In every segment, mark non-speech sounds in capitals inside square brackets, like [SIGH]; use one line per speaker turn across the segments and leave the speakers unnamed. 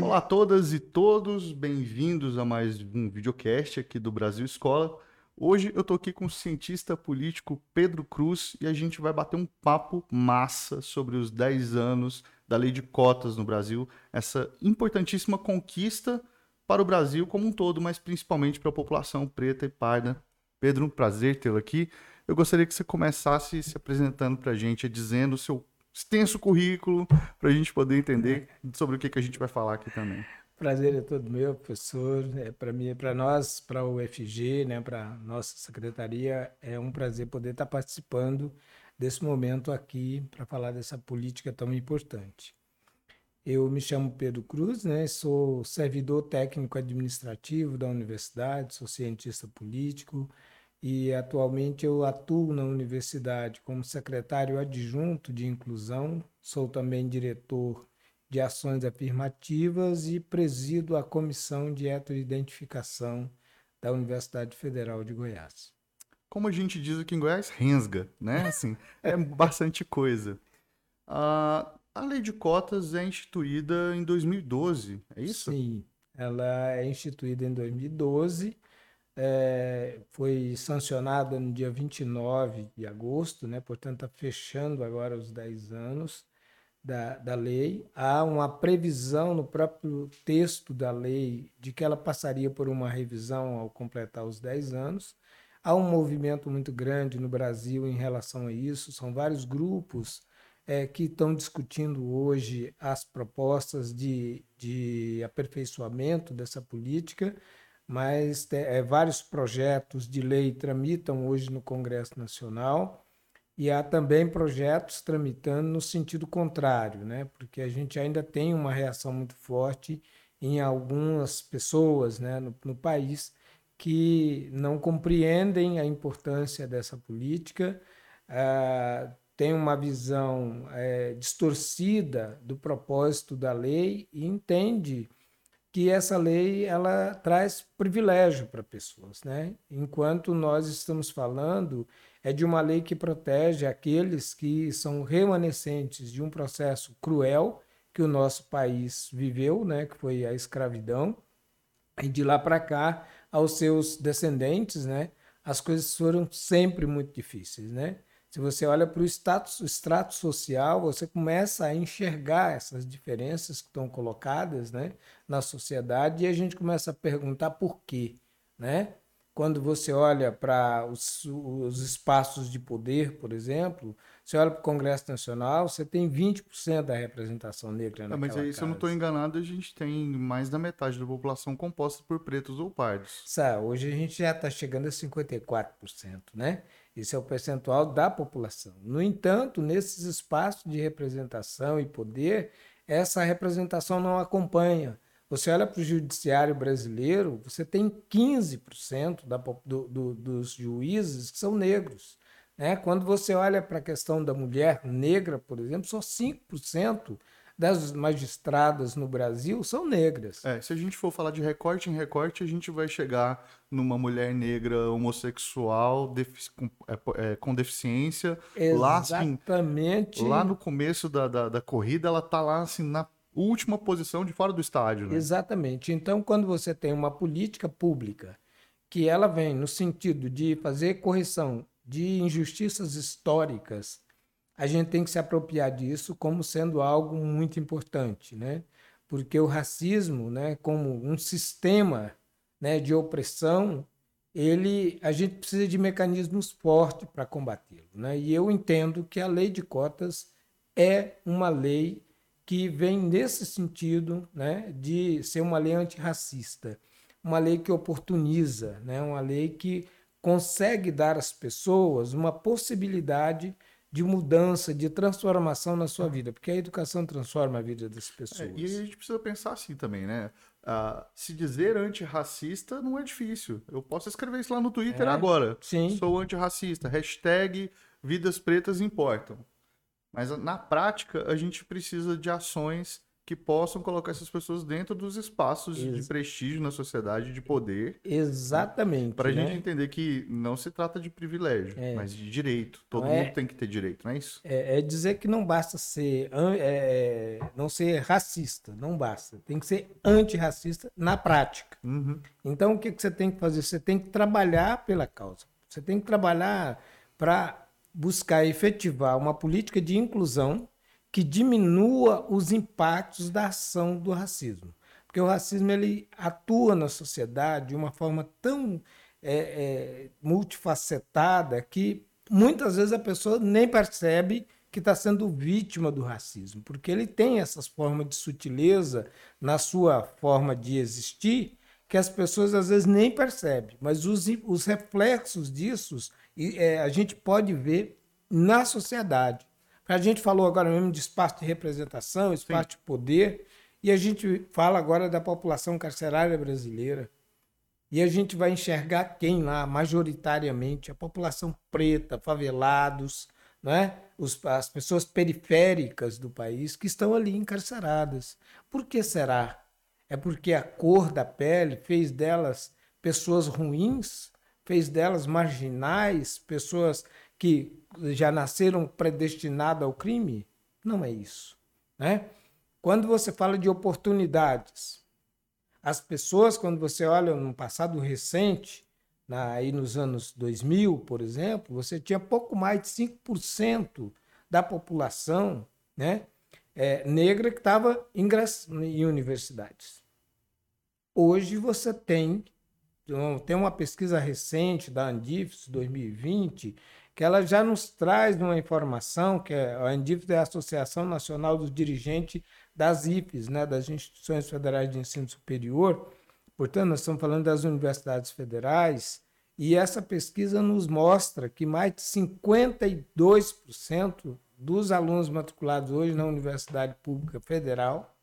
Olá a todas e todos, bem-vindos a mais um videocast aqui do Brasil Escola. Hoje eu tô aqui com o cientista político Pedro Cruz e a gente vai bater um papo massa sobre os 10 anos da lei de cotas no Brasil, essa importantíssima conquista para o Brasil como um todo, mas principalmente para a população preta e parda. Pedro, um prazer tê-lo aqui. Eu gostaria que você começasse se apresentando para a gente, dizendo o seu extenso currículo, para a gente poder entender sobre o que, que a gente vai falar aqui também.
Prazer é todo meu, professor. É para mim, para nós, para o UFG, né, para nossa secretaria, é um prazer poder estar participando desse momento aqui para falar dessa política tão importante. Eu me chamo Pedro Cruz, né, sou servidor técnico administrativo da universidade, sou cientista político e atualmente eu atuo na universidade como secretário adjunto de inclusão, sou também diretor de ações afirmativas e presido a comissão de heteroidentificação da Universidade Federal de Goiás.
Como a gente diz aqui em Goiás, rensga, né? [LAUGHS] Assim, é bastante coisa. Uh, a lei de cotas é instituída em 2012, é isso?
Sim, ela é instituída em 2012, é, foi sancionada no dia 29 de agosto, né? portanto está fechando agora os 10 anos da, da lei. Há uma previsão no próprio texto da lei de que ela passaria por uma revisão ao completar os 10 anos. Há um movimento muito grande no Brasil em relação a isso, são vários grupos é, que estão discutindo hoje as propostas de, de aperfeiçoamento dessa política, mas é, vários projetos de lei tramitam hoje no Congresso Nacional e há também projetos tramitando no sentido contrário, né? porque a gente ainda tem uma reação muito forte em algumas pessoas né, no, no país que não compreendem a importância dessa política, uh, tem uma visão é, distorcida do propósito da lei e entende que essa lei ela traz privilégio para pessoas, né? Enquanto nós estamos falando é de uma lei que protege aqueles que são remanescentes de um processo cruel que o nosso país viveu, né, que foi a escravidão, e de lá para cá aos seus descendentes, né, as coisas foram sempre muito difíceis, né? Se você olha para o status, extrato social, você começa a enxergar essas diferenças que estão colocadas, né, na sociedade e a gente começa a perguntar por quê, né? quando você olha para os, os, espaços de poder, por exemplo, você olha para o Congresso Nacional, você tem 20% da representação negra
naquela é, Mas aí,
se
eu não estou enganado, a gente tem mais da metade da população composta por pretos ou pardos.
Sabe, hoje a gente já está chegando a 54%, né? Esse é o percentual da população. No entanto, nesses espaços de representação e poder, essa representação não acompanha você olha para o judiciário brasileiro, você tem 15% da, do, do, dos juízes que são negros. Né? Quando você olha para a questão da mulher negra, por exemplo, só 5% das magistradas no Brasil são negras.
É, se a gente for falar de recorte em recorte, a gente vai chegar numa mulher negra homossexual defici com, é, é, com, deficiência.
Exatamente.
Lá, assim, lá no começo da, da, da corrida, ela tá lá assim na última posição de fora do estádio. Né?
Exatamente. Então, quando você tem uma política pública que ela vem no sentido de fazer correção de injustiças históricas, a gente tem que se apropriar disso como sendo algo muito importante, né? Porque o racismo, né, como um sistema, né, de opressão, ele a gente precisa de mecanismos fortes para combatê-lo, né? E eu entendo que a lei de cotas é uma lei que vem nesse sentido né, de ser uma lei antirracista, uma lei que oportuniza, né, uma lei que consegue dar às pessoas uma possibilidade de mudança, de transformação na sua vida, porque a educação transforma a vida das pessoas. É,
e a gente precisa pensar assim também, né? Uh, se dizer antirracista não é difícil. Eu posso escrever isso lá no Twitter é, agora.
Sim.
Sou antirracista. Hashtag vidas pretas importam. Mas na prática, a gente precisa de ações que possam colocar essas pessoas dentro dos espaços Ex de prestígio na sociedade, de poder.
Exatamente.
Para a né? gente entender que não se trata de privilégio, é. mas de direito. Todo não mundo é, tem que ter direito, não é isso?
É, é dizer que não basta ser é, não ser racista, não basta. Tem que ser antirracista na prática. Uhum. Então o que, que você tem que fazer? Você tem que trabalhar pela causa. Você tem que trabalhar para buscar efetivar uma política de inclusão que diminua os impactos da ação do racismo. Porque o racismo ele atua na sociedade de uma forma tão é, é, multifacetada que muitas vezes a pessoa nem percebe que está sendo vítima do racismo, porque ele tem essas formas de sutileza na sua forma de existir que as pessoas às vezes nem percebem, mas os, os reflexos disso é, a gente pode ver na sociedade. A gente falou agora mesmo de espaço de representação, espaço Sim. de poder, e a gente fala agora da população carcerária brasileira. E a gente vai enxergar quem lá, majoritariamente? A população preta, favelados, né? Os, as pessoas periféricas do país que estão ali encarceradas. Por que será? É porque a cor da pele fez delas pessoas ruins, fez delas marginais, pessoas que já nasceram predestinadas ao crime? Não é isso. Né? Quando você fala de oportunidades, as pessoas, quando você olha no passado recente, na, aí nos anos 2000, por exemplo, você tinha pouco mais de 5% da população né, é, negra que estava em universidades. Hoje você tem, tem uma pesquisa recente da Andifes 2020 que ela já nos traz uma informação, que é, a Andifes é a Associação Nacional dos Dirigentes das IFES, né, das Instituições Federais de Ensino Superior, portanto, nós estamos falando das universidades federais, e essa pesquisa nos mostra que mais de 52% dos alunos matriculados hoje na Universidade Pública Federal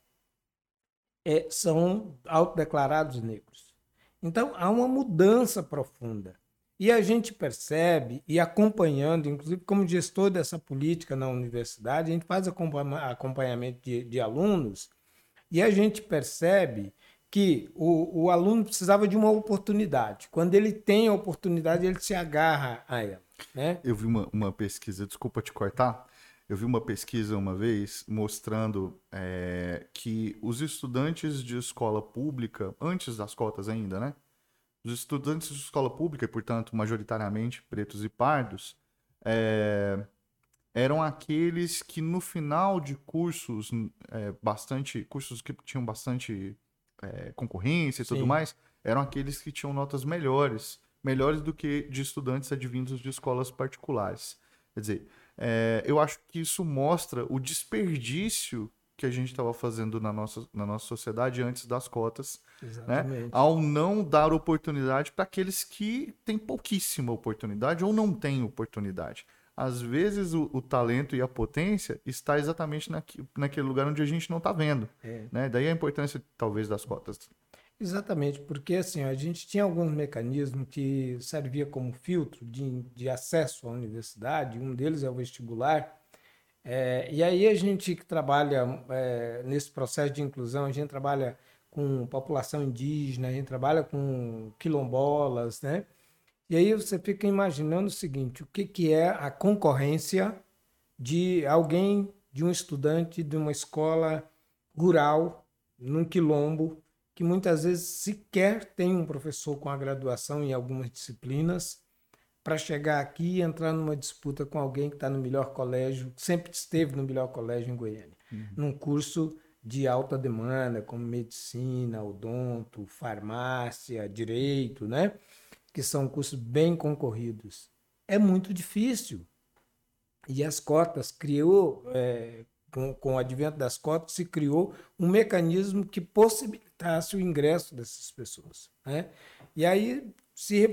é, são autodeclarados negros. Então, há uma mudança profunda. E a gente percebe, e acompanhando, inclusive como gestor dessa política na universidade, a gente faz acompanhamento de, de alunos e a gente percebe que o, o, aluno precisava de uma oportunidade. Quando ele tem a oportunidade, ele se agarra a ela. Né?
Eu vi uma, uma pesquisa, desculpa te cortar, eu vi uma pesquisa uma vez mostrando é, que os estudantes de escola pública, antes das cotas ainda, né? Os estudantes de escola pública, e portanto majoritariamente pretos e pardos, é, eram aqueles que no final de cursos é, bastante cursos que tinham bastante é, concorrência e Sim. tudo mais eram aqueles que tinham notas melhores melhores do que de estudantes advindos de escolas particulares quer dizer é, eu acho que isso mostra o desperdício que a gente estava fazendo na nossa, na nossa sociedade antes das cotas, né? ao não dar oportunidade para aqueles que têm pouquíssima oportunidade ou não têm oportunidade. Às vezes o, o talento e a potência está exatamente naquele lugar onde a gente não está vendo. É. Né? Daí a importância, talvez, das cotas.
Exatamente, porque assim, a gente tinha alguns mecanismos que servia como filtro de, de acesso à universidade, um deles é o vestibular, é, e aí a gente que trabalha é, nesse processo de inclusão, a gente trabalha com população indígena, a gente trabalha com quilombolas, né? E aí você fica imaginando o seguinte, o que, que é a concorrência de alguém, de um estudante de uma escola rural, num quilombo, que muitas vezes sequer tem um professor com a graduação em algumas disciplinas, para chegar aqui e entrar numa disputa com alguém que está no melhor colégio, sempre esteve no melhor colégio em Goiânia, uhum. num curso de alta demanda, como medicina, odonto, farmácia, direito, né? Que são cursos bem concorridos. É muito difícil. E as cotas criou, é, com, com o advento das cotas, se criou um mecanismo que possibilitasse o ingresso dessas pessoas. Né? E aí se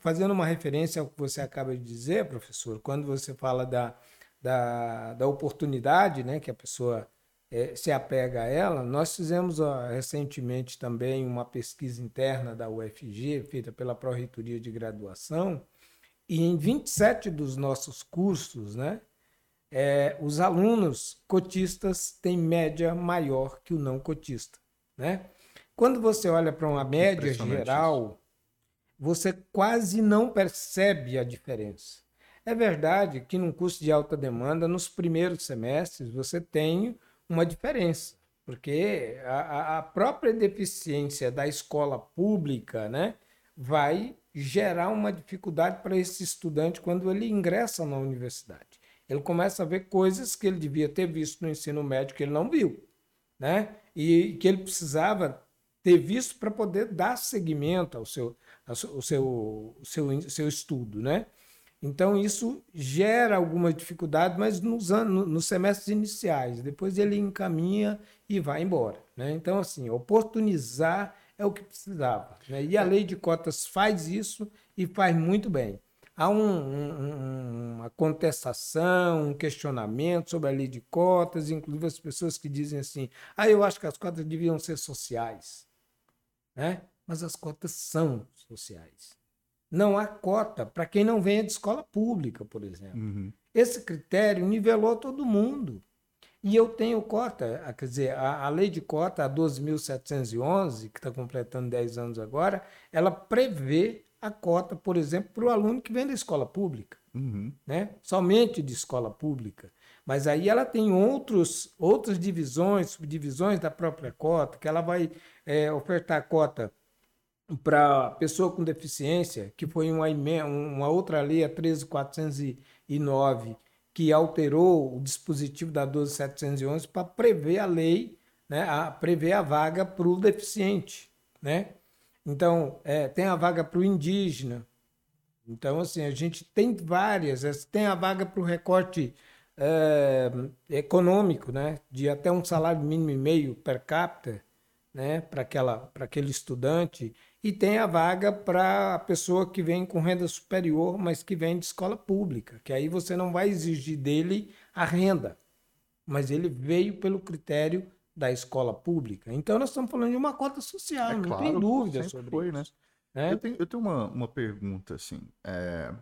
fazendo uma referência ao que você acaba de dizer, professor, quando você fala da, da, da oportunidade né, que a pessoa é, se apega a ela, nós fizemos ó, recentemente também uma pesquisa interna da UFG, feita pela Pró-Reitoria de Graduação, e em 27 dos nossos cursos, né, é, os alunos cotistas têm média maior que o não cotista. Né? Quando você olha para uma média geral. Você quase não percebe a diferença. É verdade que num curso de alta demanda, nos primeiros semestres, você tem uma diferença, porque a, a própria deficiência da escola pública né, vai gerar uma dificuldade para esse estudante quando ele ingressa na universidade. Ele começa a ver coisas que ele devia ter visto no ensino médio que ele não viu, né? E que ele precisava ter visto para poder dar seguimento ao seu, ao seu, seu, seu estudo, né? Então isso gera alguma dificuldade, mas nos, anos, nos semestres iniciais. Depois ele encaminha e vai embora. Né? Então, assim, oportunizar é o que precisava. Né? E a lei de cotas faz isso e faz muito bem. Há um, um, uma contestação, um questionamento sobre a lei de cotas, inclusive as pessoas que dizem assim: ah, eu acho que as cotas deviam ser sociais. Né? Mas as cotas são sociais. Não há cota para quem não venha de escola pública, por exemplo. Uhum. Esse critério nivelou todo mundo. E eu tenho cota, quer dizer, a, a lei de cota, a 12.711, que está completando 10 anos agora, ela prevê a cota, por exemplo, para o aluno que vem da escola pública, uhum. né? somente de escola pública. Mas aí ela tem outros, outras divisões, subdivisões da própria cota, que ela vai é, ofertar cota para pessoa com deficiência, que foi uma, uma outra lei, a 13409, que alterou o dispositivo da 12711 para prever a lei, né, a, prever a vaga para o deficiente. Né? Então, é, tem a vaga para o indígena. Então, assim, a gente tem várias. Tem a vaga para o recorte é, econômico, né? de até um salário mínimo e meio per capita né? para aquele estudante. E tem a vaga para a pessoa que vem com renda superior, mas que vem de escola pública, que aí você não vai exigir dele a renda, mas ele veio pelo critério da escola pública. Então nós estamos falando de uma cota social, é, não claro, tem dúvida sobre foi, né?
isso. Né? Eu tenho, eu tenho uma, uma pergunta assim. É...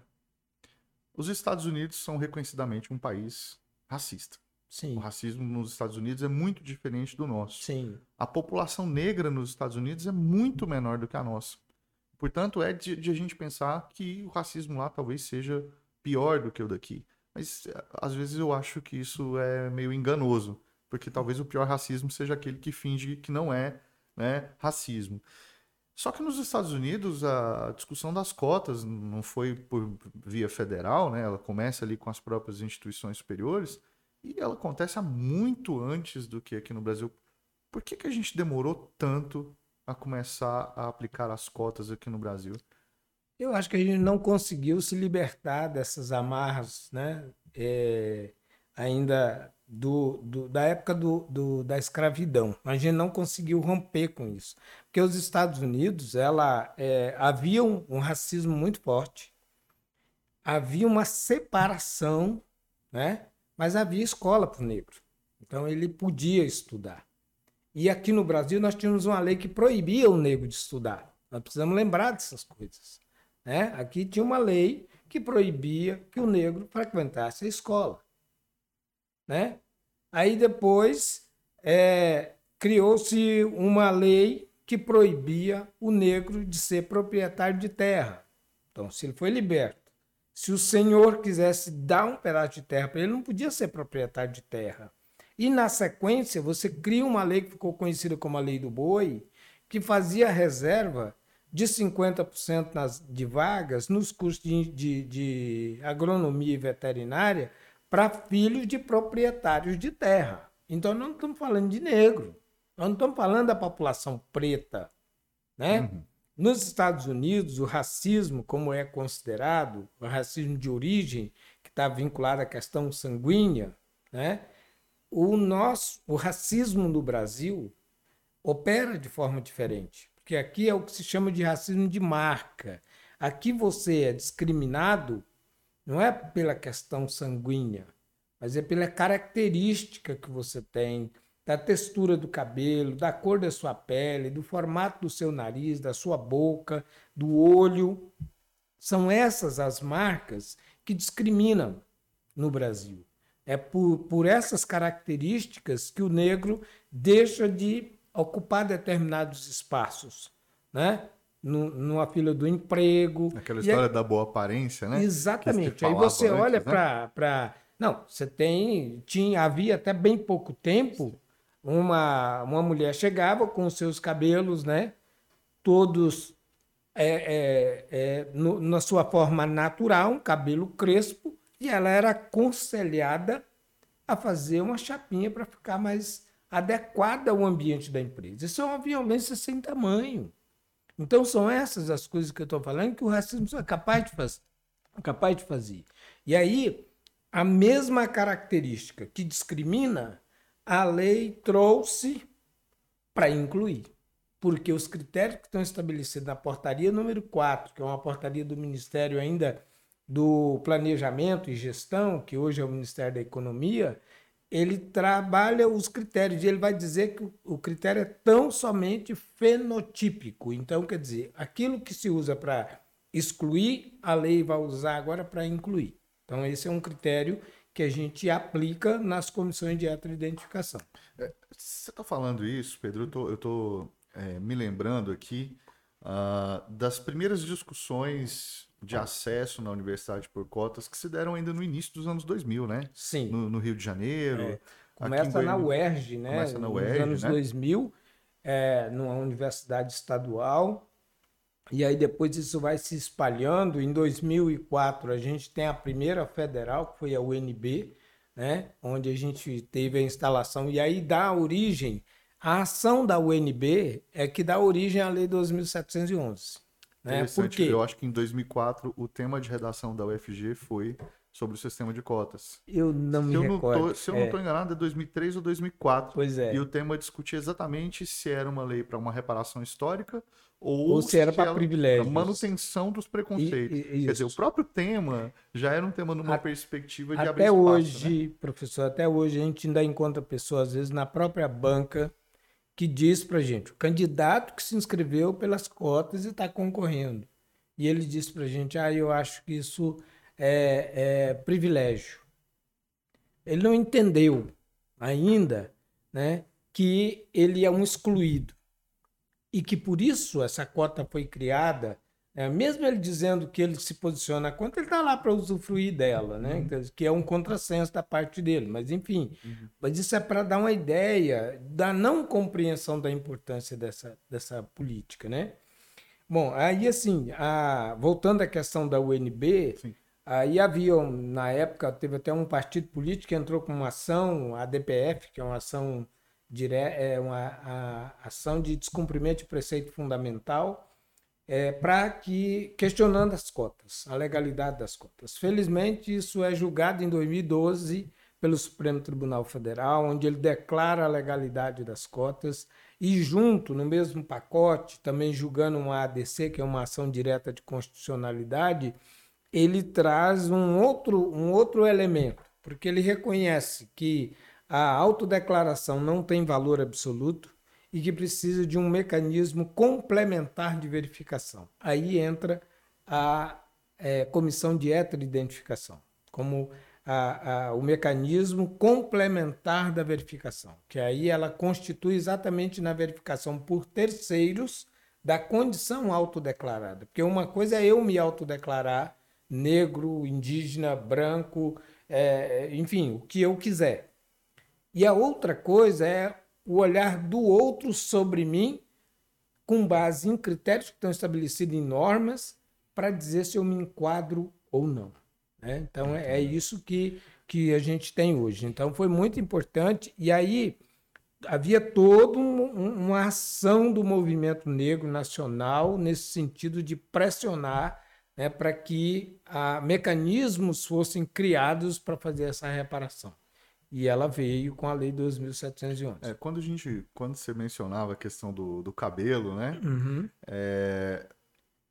Os Estados Unidos são reconhecidamente um país racista. Sim. O racismo nos Estados Unidos é muito diferente do nosso.
Sim.
A população negra nos Estados Unidos é muito menor do que a nossa. Portanto, é de, de a gente pensar que o racismo lá talvez seja pior do que o daqui. Mas às vezes eu acho que isso é meio enganoso, porque talvez o pior racismo seja aquele que finge que não é né, racismo. Só que nos Estados Unidos a discussão das cotas não foi por via federal, né? ela começa ali com as próprias instituições superiores, e ela acontece há muito antes do que aqui no Brasil. Por que, que a gente demorou tanto a começar a aplicar as cotas aqui no Brasil?
Eu acho que a gente não conseguiu se libertar dessas amarras, né? É, ainda do, do, da época do, do, da escravidão. A gente não conseguiu romper com isso. Porque os Estados Unidos, ela é, havia um, um racismo muito forte, havia uma separação né, mas havia escola para o negro. Então ele podia estudar. E aqui no Brasil nós tínhamos uma lei que proibia o negro de estudar. Nós precisamos lembrar dessas coisas. Né? Aqui tinha uma lei que proibia que o negro frequentasse a escola. Né? Aí depois é, criou-se uma lei que proibia o negro de ser proprietário de terra. Então, se ele foi liberto se o senhor quisesse dar um pedaço de terra para ele, não podia ser proprietário de terra. E na sequência, você cria uma lei que ficou conhecida como a Lei do Boi, que fazia reserva de 50% nas, de vagas nos cursos de, de, de agronomia e veterinária para filhos de proprietários de terra. Então, não estamos falando de negro, nós não estamos falando da população preta. Né? Uhum. Nos Estados Unidos, o racismo, como é considerado, o racismo de origem, que está vinculado à questão sanguínea, né? o, nosso, o racismo no Brasil opera de forma diferente. Porque aqui é o que se chama de racismo de marca. Aqui você é discriminado não é pela questão sanguínea, mas é pela característica que você tem, da textura do cabelo, da cor da sua pele, do formato do seu nariz, da sua boca, do olho. São essas as marcas que discriminam no Brasil. É por, por essas características que o negro deixa de ocupar determinados espaços, né? No, numa fila do emprego.
Aquela história da boa aparência, né?
Exatamente. Aí você antes, olha né? para. Não, você tem. Tinha, havia até bem pouco tempo, uma, uma mulher chegava com seus cabelos, né? Todos é, é, é, no, na sua forma natural, um cabelo crespo, e ela era aconselhada a fazer uma chapinha para ficar mais adequada ao ambiente da empresa. Isso é uma violência sem tamanho. Então são essas as coisas que eu estou falando que o racismo é capaz de, faz, capaz de fazer. E aí, a mesma característica que discrimina, a lei trouxe para incluir. Porque os critérios que estão estabelecidos na portaria número 4, que é uma portaria do Ministério ainda do Planejamento e Gestão, que hoje é o Ministério da Economia, ele trabalha os critérios e ele vai dizer que o critério é tão somente fenotípico. Então, quer dizer, aquilo que se usa para excluir, a lei vai usar agora para incluir. Então, esse é um critério que a gente aplica nas comissões de heteroidentificação.
É, você está falando isso, Pedro, eu estou é, me lembrando aqui uh, das primeiras discussões de acesso na universidade por cotas que se deram ainda no início dos anos 2000, né?
Sim.
No, no Rio de Janeiro. É.
Começa na UERJ, né? Começa na UERJ, Nos anos né? 2000, é, numa universidade estadual. E aí depois isso vai se espalhando. Em 2004 a gente tem a primeira federal, que foi a UNB, né? Onde a gente teve a instalação. E aí dá origem... A ação da UNB é que dá origem à Lei 2711. Né?
Porque eu acho que em 2004 o tema de redação da UFG foi sobre o sistema de cotas.
Eu não se me eu recordo.
Não tô, se eu é. não estou enganado, é 2003 ou 2004.
Pois é.
E o tema discutia exatamente se era uma lei para uma reparação histórica ou,
ou se era para privilégios.
manutenção dos preconceitos. E, e, Quer dizer, o próprio tema já era um tema numa a, perspectiva de
até abrir espaço, hoje, né? professor, até hoje a gente ainda encontra pessoas às vezes na própria banca que diz para gente, o candidato que se inscreveu pelas cotas e está concorrendo. E ele disse para gente, ah, eu acho que isso é, é privilégio. Ele não entendeu ainda né, que ele é um excluído. E que por isso essa cota foi criada é, mesmo ele dizendo que ele se posiciona contra, ele está lá para usufruir dela, né? Uhum. que é um contrassenso da parte dele. Mas, enfim, uhum. mas isso é para dar uma ideia da não compreensão da importância dessa, dessa política. Né? Bom, aí, assim, a, voltando à questão da UNB, Sim. aí havia, na época, teve até um partido político que entrou com uma ação, a DPF, que é uma ação, dire, é uma ação de descumprimento de preceito fundamental é, para que questionando as cotas, a legalidade das cotas. Felizmente, isso é julgado em 2012 pelo Supremo Tribunal Federal, onde ele declara a legalidade das cotas e junto no mesmo pacote, também julgando uma ADC, que é uma ação direta de constitucionalidade, ele traz um outro um outro elemento, porque ele reconhece que a autodeclaração não tem valor absoluto, e que precisa de um mecanismo complementar de verificação. Aí entra a é, comissão de heteroidentificação, como a, a, o mecanismo complementar da verificação, que aí ela constitui exatamente na verificação por terceiros da condição autodeclarada. Porque uma coisa é eu me autodeclarar negro, indígena, branco, é, enfim, o que eu quiser. E a outra coisa é o olhar do outro sobre mim, com base em critérios que estão estabelecidos em normas, para dizer se eu me enquadro ou não. Né? Então é, é, isso que, que a gente tem hoje. Então foi muito importante. E aí havia toda um, uma ação do movimento negro nacional nesse sentido de pressionar né, para que a, ah, mecanismos fossem criados para fazer essa reparação. E ela veio com a lei 2.711.
É, quando a gente, quando você mencionava a questão do, do cabelo, né?
Uhum.
É,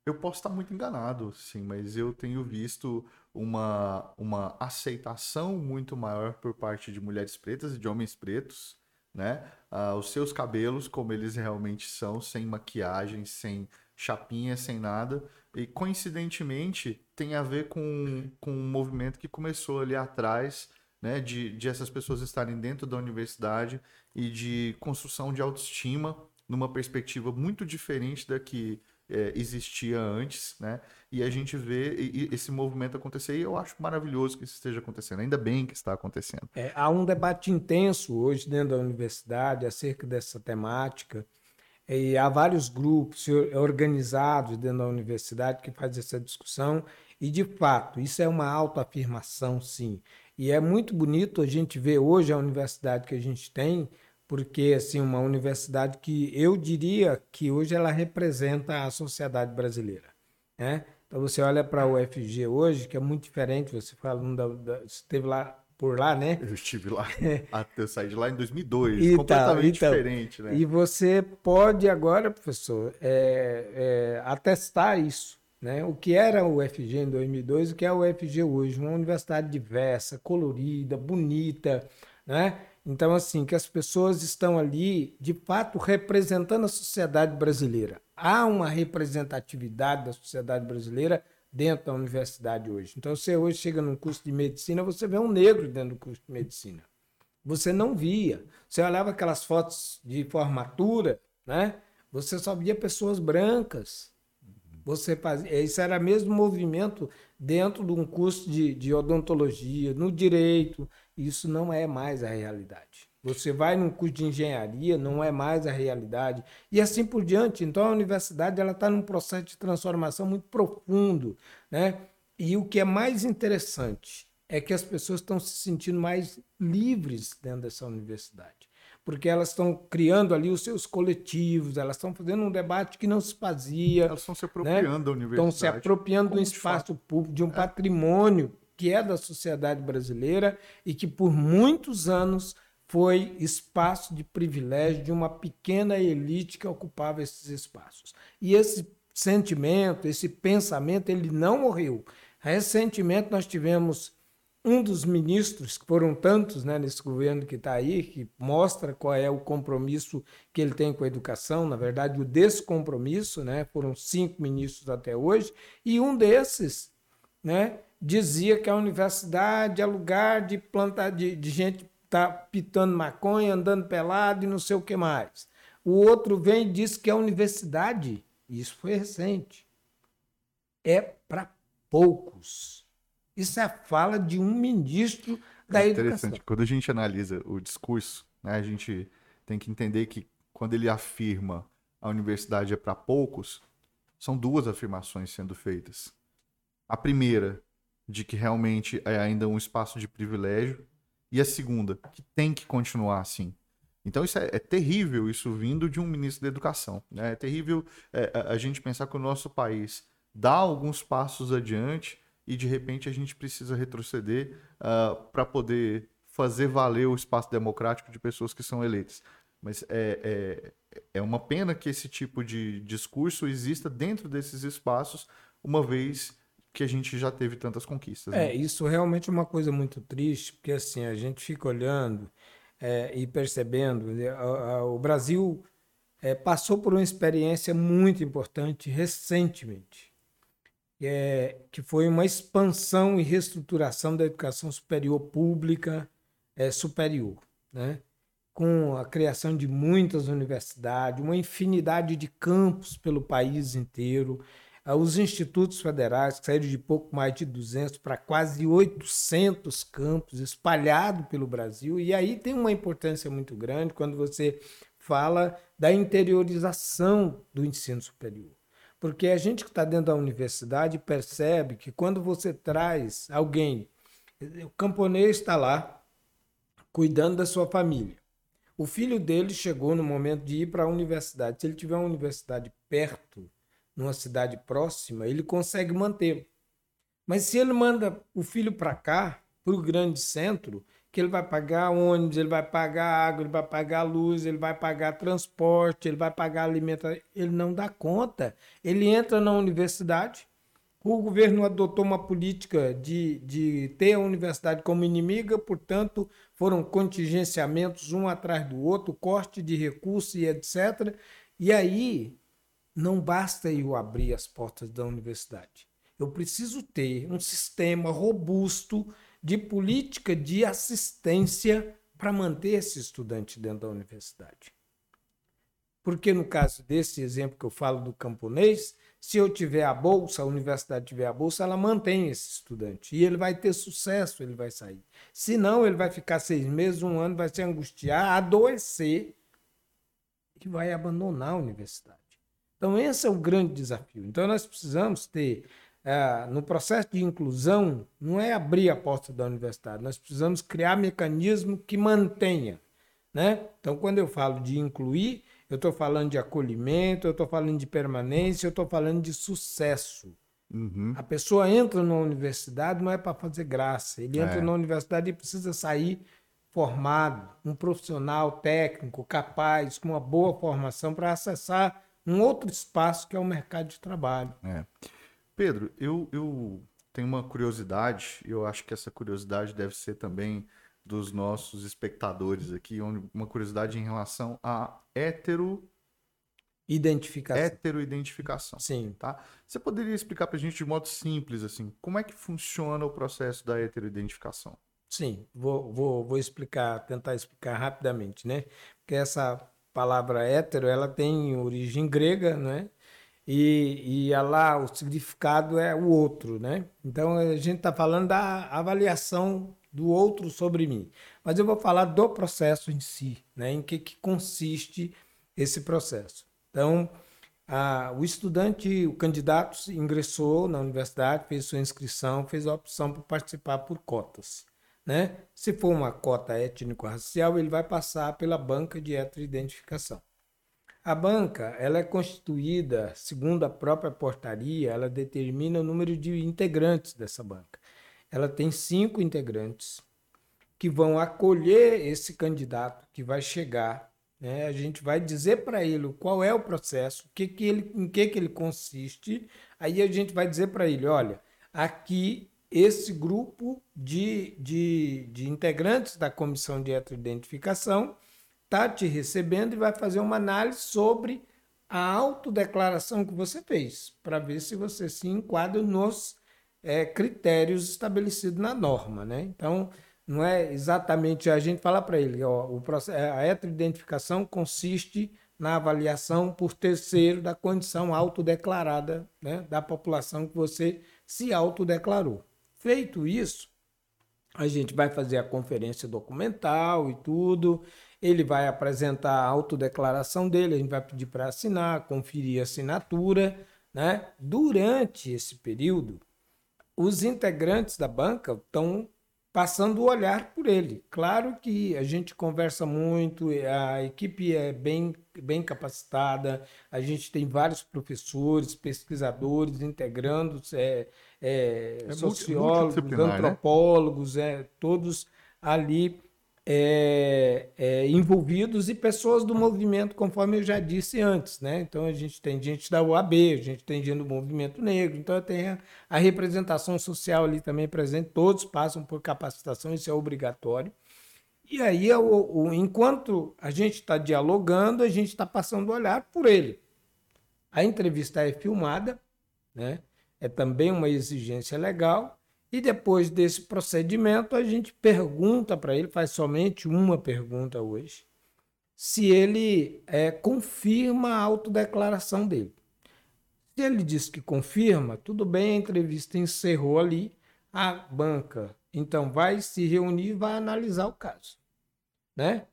eu posso estar muito enganado, sim, mas eu tenho visto uma, uma aceitação muito maior por parte de mulheres pretas e de homens pretos, né? Ah, os seus cabelos como eles realmente são, sem maquiagem, sem chapinha, sem nada. E coincidentemente tem a ver com, com um movimento que começou ali atrás né, de, de essas pessoas estarem dentro da universidade e de construção de autoestima numa perspectiva muito diferente da que é, existia antes, né? E a gente vê esse movimento acontecer e eu acho maravilhoso que isso esteja acontecendo. Ainda bem que está acontecendo.
É, há um debate intenso hoje dentro da universidade acerca dessa temática. E há vários grupos organizados dentro da universidade que fazem essa discussão. E, de fato, isso é uma autoafirmação, sim. E é muito bonito a gente ver hoje a universidade que a gente tem, porque assim uma universidade que eu diria que hoje ela representa a sociedade brasileira, né? Então você olha para o UFG hoje, que é muito diferente, você fala, da, da, você esteve lá por lá, né?
Eu estive lá, [LAUGHS] eu saí de lá em 2002, e completamente então, diferente, né?
E você pode agora, professor, é, é, atestar isso, né? O que era o UFG em 2002 e o que é o UFG hoje, uma universidade diversa, colorida, bonita, né? Então, assim, que as pessoas estão ali, de fato, representando a sociedade brasileira. Há uma representatividade da sociedade brasileira dentro da universidade hoje. Então, você hoje chega num curso de medicina, você vê um negro dentro do curso de medicina. Você não via. Você olhava aquelas fotos de formatura, né? Você só via pessoas brancas. Você fazia, isso era mesmo movimento dentro de um curso de, de odontologia, no direito, isso não é mais a realidade. Você vai num curso de engenharia, não é mais a realidade. E assim por diante. Então a universidade está num processo de transformação muito profundo. Né? E o que é mais interessante é que as pessoas estão se sentindo mais livres dentro dessa universidade. Porque elas estão criando ali os seus coletivos, elas estão fazendo um debate que não se fazia.
Elas estão se apropriando né? da universidade.
Estão se apropriando de um espaço público, de um é. patrimônio que é da sociedade brasileira e que por muitos anos foi espaço de privilégio de uma pequena elite que ocupava esses espaços. E esse sentimento, esse pensamento, ele não morreu. Recentemente nós tivemos um dos ministros, que foram tantos né, nesse governo que está aí, que mostra qual é o compromisso que ele tem com a educação, na verdade, o descompromisso, né, foram cinco ministros até hoje, e um desses né, dizia que a universidade é lugar de plantar de, de gente tá pitando maconha, andando pelado e não sei o que mais. O outro vem e diz que a universidade, isso foi recente, é para poucos. Isso é a fala de um ministro da é interessante. educação.
Quando a gente analisa o discurso, né, a gente tem que entender que quando ele afirma a universidade é para poucos, são duas afirmações sendo feitas. A primeira de que realmente é ainda um espaço de privilégio, e a segunda, que tem que continuar assim. Então isso é, é terrível, isso vindo de um ministro da educação. Né? É terrível é, a, a gente pensar que o nosso país dá alguns passos adiante e de repente a gente precisa retroceder uh, ah, para poder fazer valer o espaço democrático de pessoas que são eleitas. Mas é, é, é uma pena que esse tipo de discurso exista dentro desses espaços, uma vez que a gente já teve tantas conquistas.
Né? É, isso realmente é uma coisa muito triste, porque assim, a gente fica olhando é, e percebendo, né, o Brasil é, passou por uma experiência muito importante recentemente, é, que foi uma expansão e reestruturação da educação superior pública é, superior, né? com a criação de muitas universidades, uma infinidade de campos pelo país inteiro, ah, os institutos federais, que saíram de pouco mais de 200 para quase 800 campos espalhados pelo Brasil, e aí tem uma importância muito grande quando você fala da interiorização do ensino superior. Porque a gente que está dentro da universidade percebe que quando você traz alguém, o camponês está lá cuidando da sua família. O filho dele chegou no momento de ir para a universidade. Se ele tiver uma universidade perto, numa cidade próxima, ele consegue manter. Mas se ele manda o filho para cá, para o grande centro, que ele vai pagar ônibus, ele vai pagar água, ele vai pagar luz, ele vai pagar transporte, ele vai pagar alimentação, ele não dá conta. Ele entra na universidade, o governo adotou uma política de, de ter a universidade como inimiga, portanto, foram contingenciamentos um atrás do outro, corte de recursos e etc. E aí não basta eu abrir as portas da universidade. Eu preciso ter um sistema robusto de política de assistência para manter esse estudante dentro da universidade. Porque no caso desse exemplo que eu falo do camponês, se eu tiver a bolsa, a universidade tiver a bolsa, ela mantém esse estudante. E ele vai ter sucesso, ele vai sair. Se não, ele vai ficar seis meses, um ano, vai se angustiar, adoecer e vai abandonar a universidade. Então, esse é o grande desafio. Então, nós precisamos ter, é, no processo de inclusão, não é abrir a porta da universidade, nós precisamos criar mecanismo que mantenha. Né? Então, quando eu falo de incluir, eu estou falando de acolhimento, eu estou falando de permanência, eu estou falando de sucesso. Uhum. A pessoa entra na universidade não é para fazer graça. Ele entra é. na universidade e precisa sair formado, um profissional técnico, capaz, com uma boa formação para acessar um outro espaço que é o mercado de trabalho.
É. Pedro, eu, eu tenho uma curiosidade, eu acho que essa curiosidade deve ser também dos nossos espectadores aqui, uma curiosidade em relação a hetero
identificação.
Heteroidentificação.
Sim.
Tá? Você poderia explicar para a gente de modo simples assim, como é que funciona o processo da heteroidentificação?
Sim, vou, vou, vou explicar, tentar explicar rapidamente, né? Porque essa palavra hétero, ela tem origem grega, né? E, e lá o significado é o outro, né? Então a gente está falando da avaliação do outro sobre mim. Mas eu vou falar do processo em si, né? Em que, que consiste esse processo. Então, a, o estudante, o candidato ingressou na universidade, fez sua inscrição, fez a opção por participar por cotas. Né? Se for uma cota étnico-racial, ele vai passar pela banca de heteroidentificação. A banca ela é constituída, segundo a própria portaria, ela determina o número de integrantes dessa banca. Ela tem cinco integrantes que vão acolher esse candidato que vai chegar. Né? A gente vai dizer para ele qual é o processo, que que ele, em que, que ele consiste. Aí a gente vai dizer para ele: olha, aqui esse grupo de, de, de integrantes da comissão de heteroidentificação está te recebendo e vai fazer uma análise sobre a autodeclaração que você fez, para ver se você se enquadra nos é, critérios estabelecidos na norma. Né? Então, não é exatamente a gente falar para ele, ó, o processo, a heteroidentificação consiste na avaliação por terceiro da condição autodeclarada né, da população que você se autodeclarou. Feito isso, a gente vai fazer a conferência documental e tudo. Ele vai apresentar a autodeclaração dele, a gente vai pedir para assinar, conferir a assinatura. Né? Durante esse período, os integrantes da banca estão passando o olhar por ele. Claro que a gente conversa muito, a equipe é bem, bem capacitada, a gente tem vários professores, pesquisadores integrando, é, é, é sociólogos, né? antropólogos, né? é, todos ali é, é, envolvidos e pessoas do movimento, conforme eu já disse antes, né? Então a gente tem gente da UAB, a gente tem gente do movimento negro, então tem a, a representação social ali também presente, todos passam por capacitação, isso é obrigatório. E aí, o, o, enquanto a gente está dialogando, a gente está passando o olhar por ele. A entrevista é filmada, né? é também uma exigência legal, e depois desse procedimento, a gente pergunta para ele, faz somente uma pergunta hoje, se ele é, confirma a autodeclaração dele. Se ele diz que confirma, tudo bem, a entrevista encerrou ali, a banca então vai se reunir e vai analisar o caso. Né?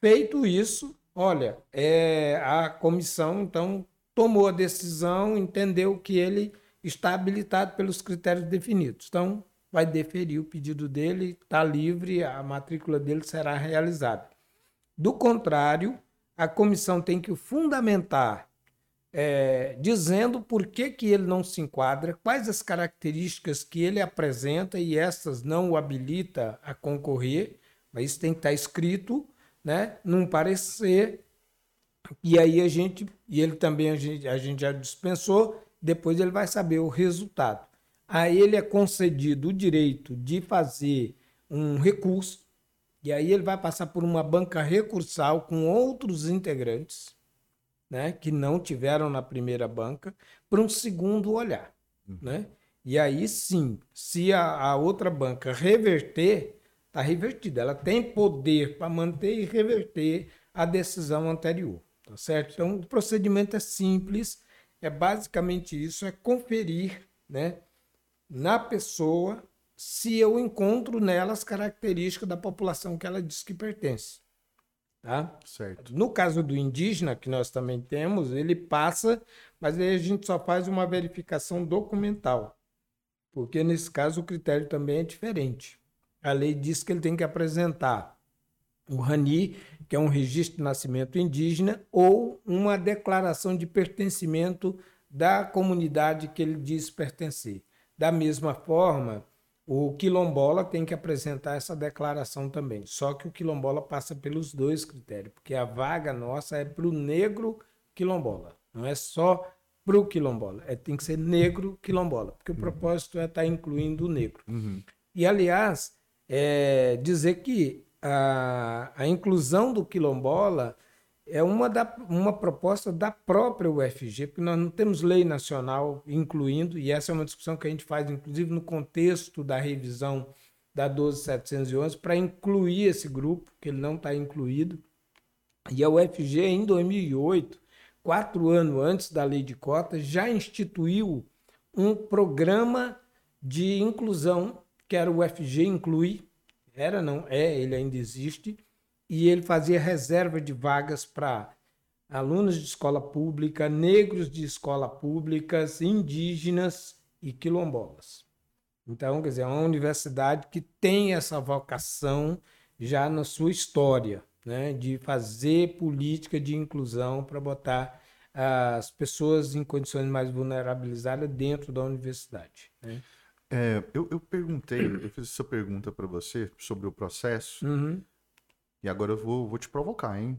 Feito isso, olha, é, a comissão então tomou a decisão, entendeu que ele está habilitado pelos critérios definidos. Então, vai deferir o pedido dele, está livre, a matrícula dele será realizada. Do contrário, a comissão tem que fundamentar, é, dizendo por que, que ele não se enquadra, quais as características que ele apresenta e essas não o habilita a concorrer, mas isso tem que estar escrito né, num parecer. E aí a gente, e ele também a gente, a gente já dispensou, depois ele vai saber o resultado. A ele é concedido o direito de fazer um recurso, e aí ele vai passar por uma banca recursal com outros integrantes, né, que não tiveram na primeira banca, para um segundo olhar. Uhum. Né? E aí sim, se a, a outra banca reverter, está revertida. Ela tem poder para manter e reverter a decisão anterior. Tá certo? Então, o procedimento é simples, é basicamente isso, é conferir, né, na pessoa se eu encontro nela as características da população que ela diz que pertence. Tá?
Certo.
No caso do indígena, que nós também temos, ele passa, mas aí a gente só faz uma verificação documental. Porque nesse caso o critério também é diferente. A lei diz que ele tem que apresentar o RANI, que é um registro de nascimento indígena, ou uma declaração de pertencimento da comunidade que ele diz pertencer. Da mesma forma, o quilombola tem que apresentar essa declaração também. Só que o quilombola passa pelos dois critérios, porque a vaga nossa é para o negro quilombola. Não é só para o quilombola, é, tem que ser negro quilombola, porque uhum. o propósito é estar tá incluindo o negro. Uhum. E, aliás, é dizer que a, a inclusão do quilombola é uma, da, uma proposta da própria UFG, porque nós não temos lei nacional incluindo, e essa é uma discussão que a gente faz, inclusive, no contexto da revisão da 12711, para incluir esse grupo, que ele não está incluído. E a UFG, em 2008, quatro anos antes da lei de cotas, já instituiu um programa de inclusão, que era o UFG Inclui, era não, é, ele ainda existe, e ele fazia reserva de vagas para alunos de escola pública, negros de escola públicas, indígenas e quilombolas. Então, quer dizer, é uma universidade que tem essa vocação já na sua história, né, de fazer política de inclusão para botar as pessoas em condições mais vulnerabilizadas dentro da universidade. Né?
É, eu, eu, perguntei, eu fiz essa pergunta para você sobre o processo.
Uhum.
E agora eu vou, vou te provocar, hein?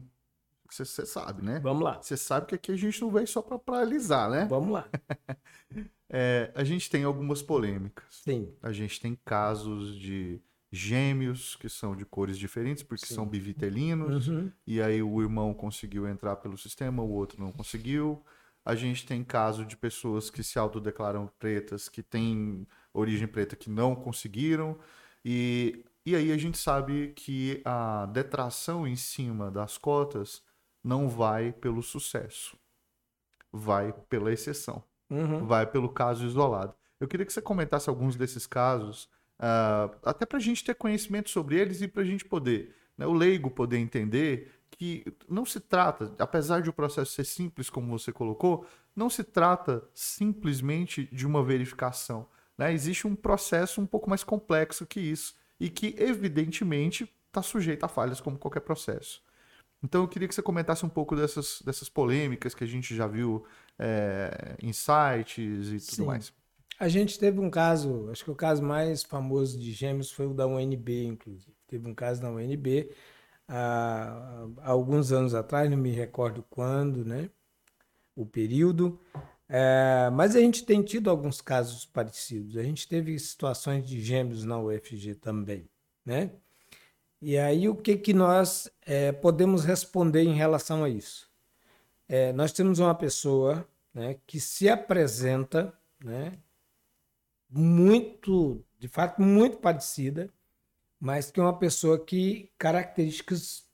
Você, você sabe, né?
Vamos lá.
Você sabe que aqui a gente não veio só para paralisar, né?
Vamos lá. [LAUGHS]
é, a gente tem algumas polêmicas.
Sim.
A gente tem casos de gêmeos que são de cores diferentes porque Sim. são bivitelinos uhum. e aí o irmão conseguiu entrar pelo sistema, o outro não conseguiu. A gente tem caso de pessoas que se autodeclaram pretas, que têm origem preta, que não conseguiram. E e aí a gente sabe que a detração em cima das cotas não vai pelo sucesso, vai pela exceção,
uhum.
vai pelo caso isolado. Eu queria que você comentasse alguns desses casos, uh, até para a gente ter conhecimento sobre eles e para a gente poder, né, o leigo poder entender que não se trata, apesar de o processo ser simples, como você colocou, não se trata simplesmente de uma verificação. Né? Existe um processo um pouco mais complexo que isso e que, evidentemente, está sujeito a falhas como qualquer processo. Então, eu queria que você comentasse um pouco dessas, dessas polêmicas que a gente já viu é, em sites e tudo Sim. mais.
A gente teve um caso, acho que o caso mais famoso de gêmeos foi o da UNB, inclusive. Teve um caso na UNB há, alguns anos atrás, não me recordo quando, né? O período. É, mas a gente tem tido alguns casos parecidos. A gente teve situações de gêmeos na UFG também, né? E aí o que, que nós é, podemos responder em relação a isso? É, nós temos uma pessoa né, que se apresenta né, muito, de fato, muito parecida, mas que é uma pessoa que características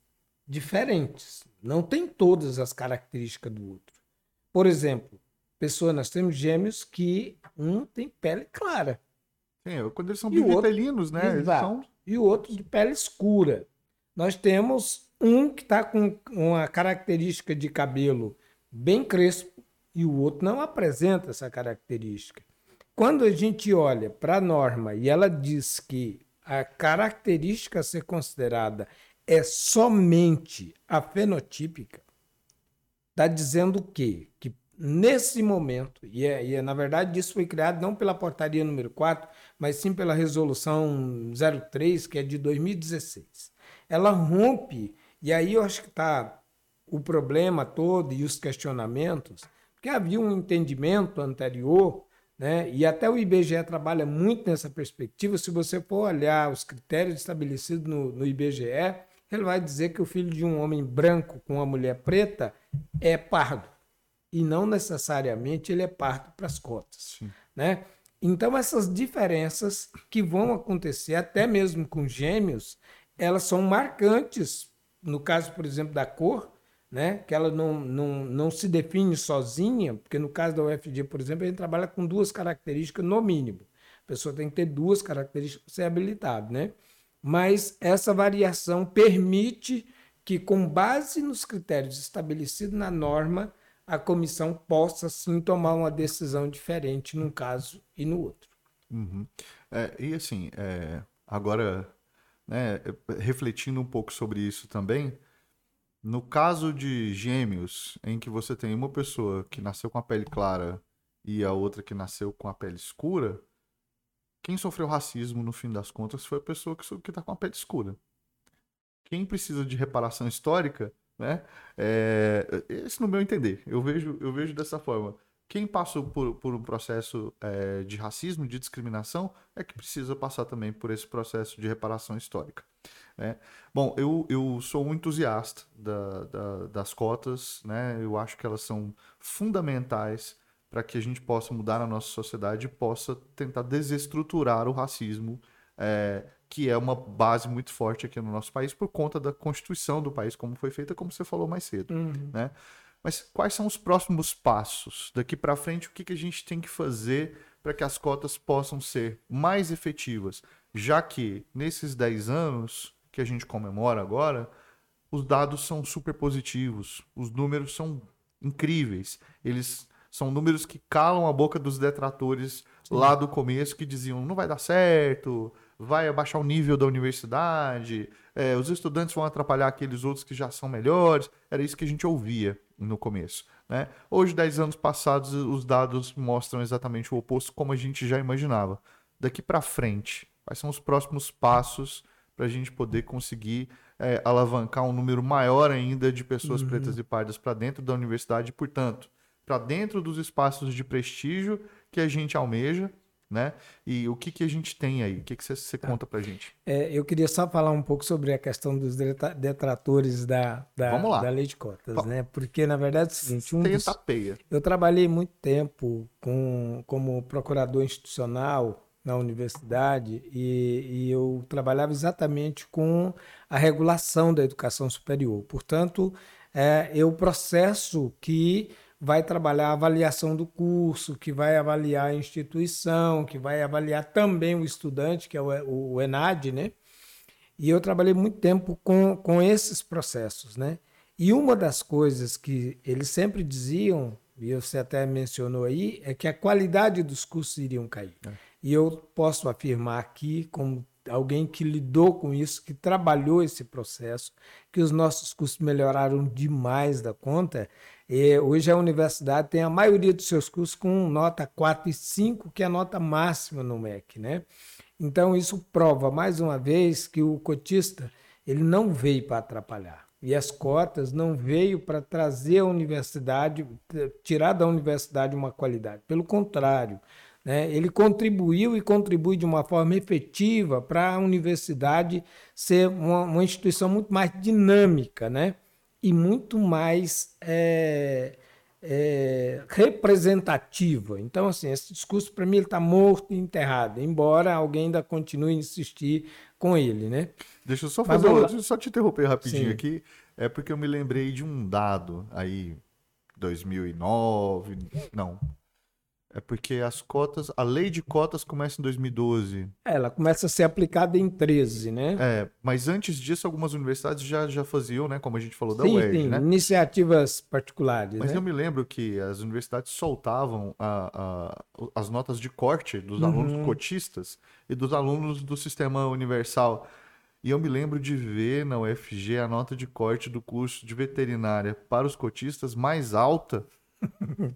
diferentes. Não tem todas as características do outro. Por exemplo, pessoa, nós temos gêmeos que um tem pele clara.
Sim, quando eles são bivitelinos, né?
Eles são... E o outro de pele escura. Nós temos um que está com uma característica de cabelo bem crespo e o outro não apresenta essa característica. Quando a gente olha para a norma e ela diz que a característica a ser considerada é somente a fenotípica, está dizendo o quê? Que nesse momento, e, é, e é, na verdade isso foi criado não pela portaria número 4, mas sim pela resolução 03, que é de 2016. Ela rompe, e aí eu acho que está o problema todo e os questionamentos, porque havia um entendimento anterior, né, e até o IBGE trabalha muito nessa perspectiva. Se você for olhar os critérios estabelecidos no, no IBGE, ele vai dizer que o filho de um homem branco com uma mulher preta é pardo e não necessariamente ele é parto para as cotas. Né? Então, essas diferenças que vão acontecer, até mesmo com gêmeos, elas são marcantes. No caso, por exemplo, da cor, né? que ela não, não, não se define sozinha, porque no caso da UFG, por exemplo, a gente trabalha com duas características no mínimo. A pessoa tem que ter duas características para ser habilitado, né? Mas essa variação permite que, com base nos critérios estabelecidos na norma, a comissão possa sim tomar uma decisão diferente num caso e no outro.
Uhum. É, e assim, é, agora, né, refletindo um pouco sobre isso também, no caso de gêmeos, em que você tem uma pessoa que nasceu com a pele clara e a outra que nasceu com a pele escura, quem sofreu racismo no fim das contas foi a pessoa que está com a pele escura. Quem precisa de reparação histórica, né? É, esse no meu entender, eu vejo, eu vejo dessa forma. Quem passou por, por um processo é, de racismo, de discriminação, é que precisa passar também por esse processo de reparação histórica. Né? Bom, eu, eu sou um entusiasta da, da, das cotas, né? eu acho que elas são fundamentais para que a gente possa mudar a nossa sociedade e possa tentar desestruturar o racismo, é, que é uma base muito forte aqui no nosso país por conta da constituição do país, como foi feita, como você falou mais cedo. Uhum. Né? Mas quais são os próximos passos? Daqui para frente, o que, que a gente tem que fazer para que as cotas possam ser mais efetivas? Já que nesses 10 anos que a gente comemora agora, os dados são super positivos, os números são incríveis. Eles são números que calam a boca dos detratores Sim. lá do começo que diziam não vai dar certo, vai abaixar o nível da universidade, é, os estudantes vão atrapalhar aqueles outros que já são melhores. Era isso que a gente ouvia no começo. Né? Hoje, dez anos passados, os dados mostram exatamente o oposto, como a gente já imaginava. Daqui para frente, quais são os próximos passos para a gente poder conseguir é, alavancar um número maior ainda de pessoas uhum. pretas e pardas para dentro da universidade e, portanto, para dentro dos espaços de prestígio que a gente almeja, né? E o que, que a gente tem aí? O que, que você, tá. conta para gente?
É, eu queria só falar um pouco sobre a questão dos detratores da, da, da lei de cotas, né? Porque, na verdade, é o seguinte... Um dos... Eu trabalhei muito tempo com, como procurador institucional na universidade e, e eu trabalhava exatamente com a regulação da educação superior. Portanto, é, é o processo que vai trabalhar a avaliação do curso, que vai avaliar a instituição, que vai avaliar também o estudante, que é o, o ENAD, né? E eu trabalhei muito tempo com, com esses processos, né? E uma das coisas que eles sempre diziam, e você até mencionou aí, é que a qualidade dos cursos iriam cair. É. E eu posso afirmar aqui, como alguém que lidou com isso, que trabalhou esse processo, que os nossos cursos melhoraram demais da conta, e hoje a universidade tem a maioria dos seus cursos com nota 4 e 5, que é a nota máxima no MEC, né? Então isso prova mais uma vez que o cotista ele não veio para atrapalhar. E as cotas não veio para trazer a universidade, tirar da universidade uma qualidade. Pelo contrário, né? ele contribuiu e contribui de uma forma efetiva para a universidade ser uma, uma instituição muito mais dinâmica, né? e muito mais é, é, representativa. Então, assim, esse discurso para mim está morto e enterrado, embora alguém ainda continue a insistir com ele, né?
Deixa eu só fazer, eu só te interromper rapidinho Sim. aqui, é porque eu me lembrei de um dado aí 2009, não, é porque as cotas, a lei de cotas começa em 2012.
É, ela começa a ser aplicada em 13, né?
É, mas antes disso algumas universidades já, já faziam, né? Como a gente falou da sim, UERJ, sim, né?
iniciativas particulares,
Mas
né?
eu me lembro que as universidades soltavam a, a, as notas de corte dos uhum. alunos cotistas e dos alunos do sistema universal. E eu me lembro de ver na UFG a nota de corte do curso de veterinária para os cotistas mais alta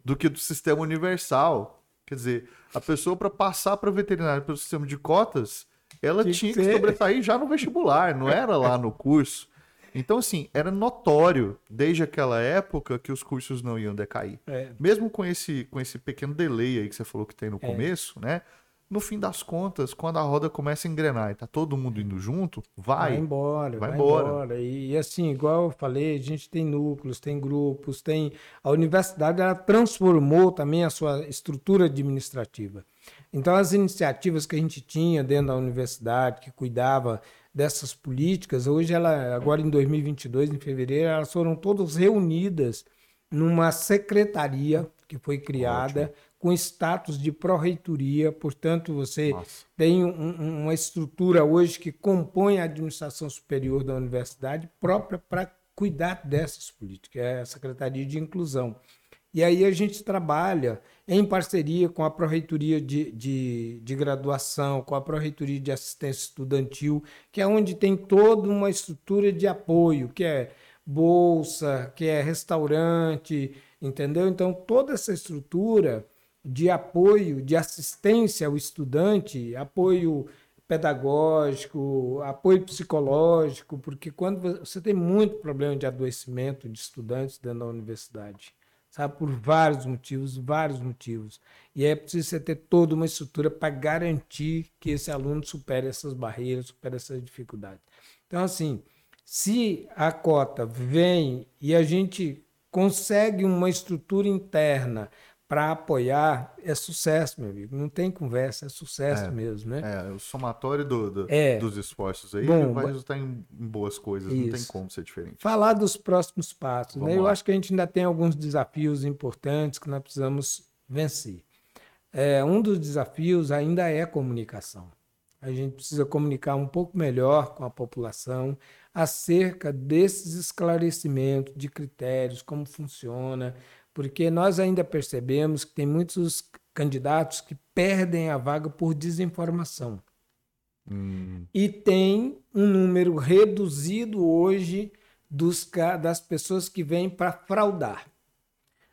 do que do sistema universal. Quer dizer, a pessoa para passar para o veterinário pelo sistema de cotas, ela que tinha que, que sobressair já no vestibular, não era lá no curso. Então, assim, era notório desde aquela época que os cursos não iam decair. É. Mesmo com esse, com esse pequeno delay aí que você falou que tem no é. começo, né? No fim das contas, quando a roda começa a engrenar e tá todo mundo indo junto, vai.
Vai embora, vai, vai embora. embora. E, e, assim, igual eu falei, a gente tem núcleos, tem grupos, tem. A universidade ela transformou também a sua estrutura administrativa. Então, as iniciativas que a gente tinha dentro da universidade, que cuidava dessas políticas, hoje, ela, agora em 2022, em fevereiro, elas foram todas reunidas numa secretaria que foi criada Ótimo. Com status de pró-reitoria, portanto, você Nossa. tem um, uma estrutura hoje que compõe a administração superior da universidade própria para cuidar dessas políticas, é a Secretaria de Inclusão. E aí a gente trabalha em parceria com a Pró-Reitoria de, de, de, Graduação, com a Pró-Reitoria de Assistência Estudantil, que é onde tem toda uma estrutura de apoio, que é bolsa, que é restaurante, entendeu? Então, toda essa estrutura de apoio, de assistência ao estudante, apoio pedagógico, apoio psicológico, porque quando você tem muito problema de adoecimento de estudantes dentro da universidade, sabe? Por vários motivos, vários motivos. E é preciso você ter toda uma estrutura para garantir que esse aluno supere essas barreiras, supere essas dificuldades. Então, assim, se a cota vem e a gente consegue uma estrutura interna para apoiar, é sucesso, meu amigo. Não tem conversa, é sucesso é, mesmo, né?
É, o somatório do, do, é. dos esforços aí Bom, vai resultar em, em boas coisas, isso. não tem como ser diferente.
Falar dos próximos passos, né? Eu acho que a gente ainda tem alguns desafios importantes que nós precisamos vencer. É, um dos desafios ainda é a comunicação. A gente precisa comunicar um pouco melhor com a população acerca desses esclarecimentos de critérios, como funciona, porque nós ainda percebemos que tem muitos candidatos que perdem a vaga por desinformação. Hum. E tem um número reduzido hoje dos, das pessoas que vêm para fraudar.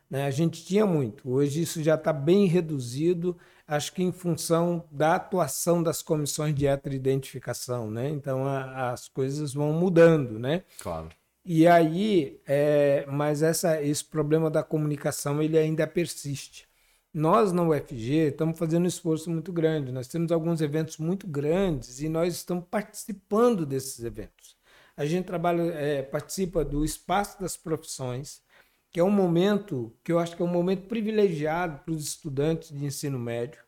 Né? A gente tinha muito, hoje isso já está bem reduzido, acho que em função da atuação das comissões de heteroidentificação. Né? Então a, as coisas vão mudando. Né?
Claro.
E aí, é, mas essa, esse problema da comunicação ele ainda persiste. Nós na UFG estamos fazendo um esforço muito grande. Nós temos alguns eventos muito grandes e nós estamos participando desses eventos. A gente trabalha, é, participa do Espaço das Profissões, que é um momento que eu acho que é um momento privilegiado para os estudantes de ensino médio,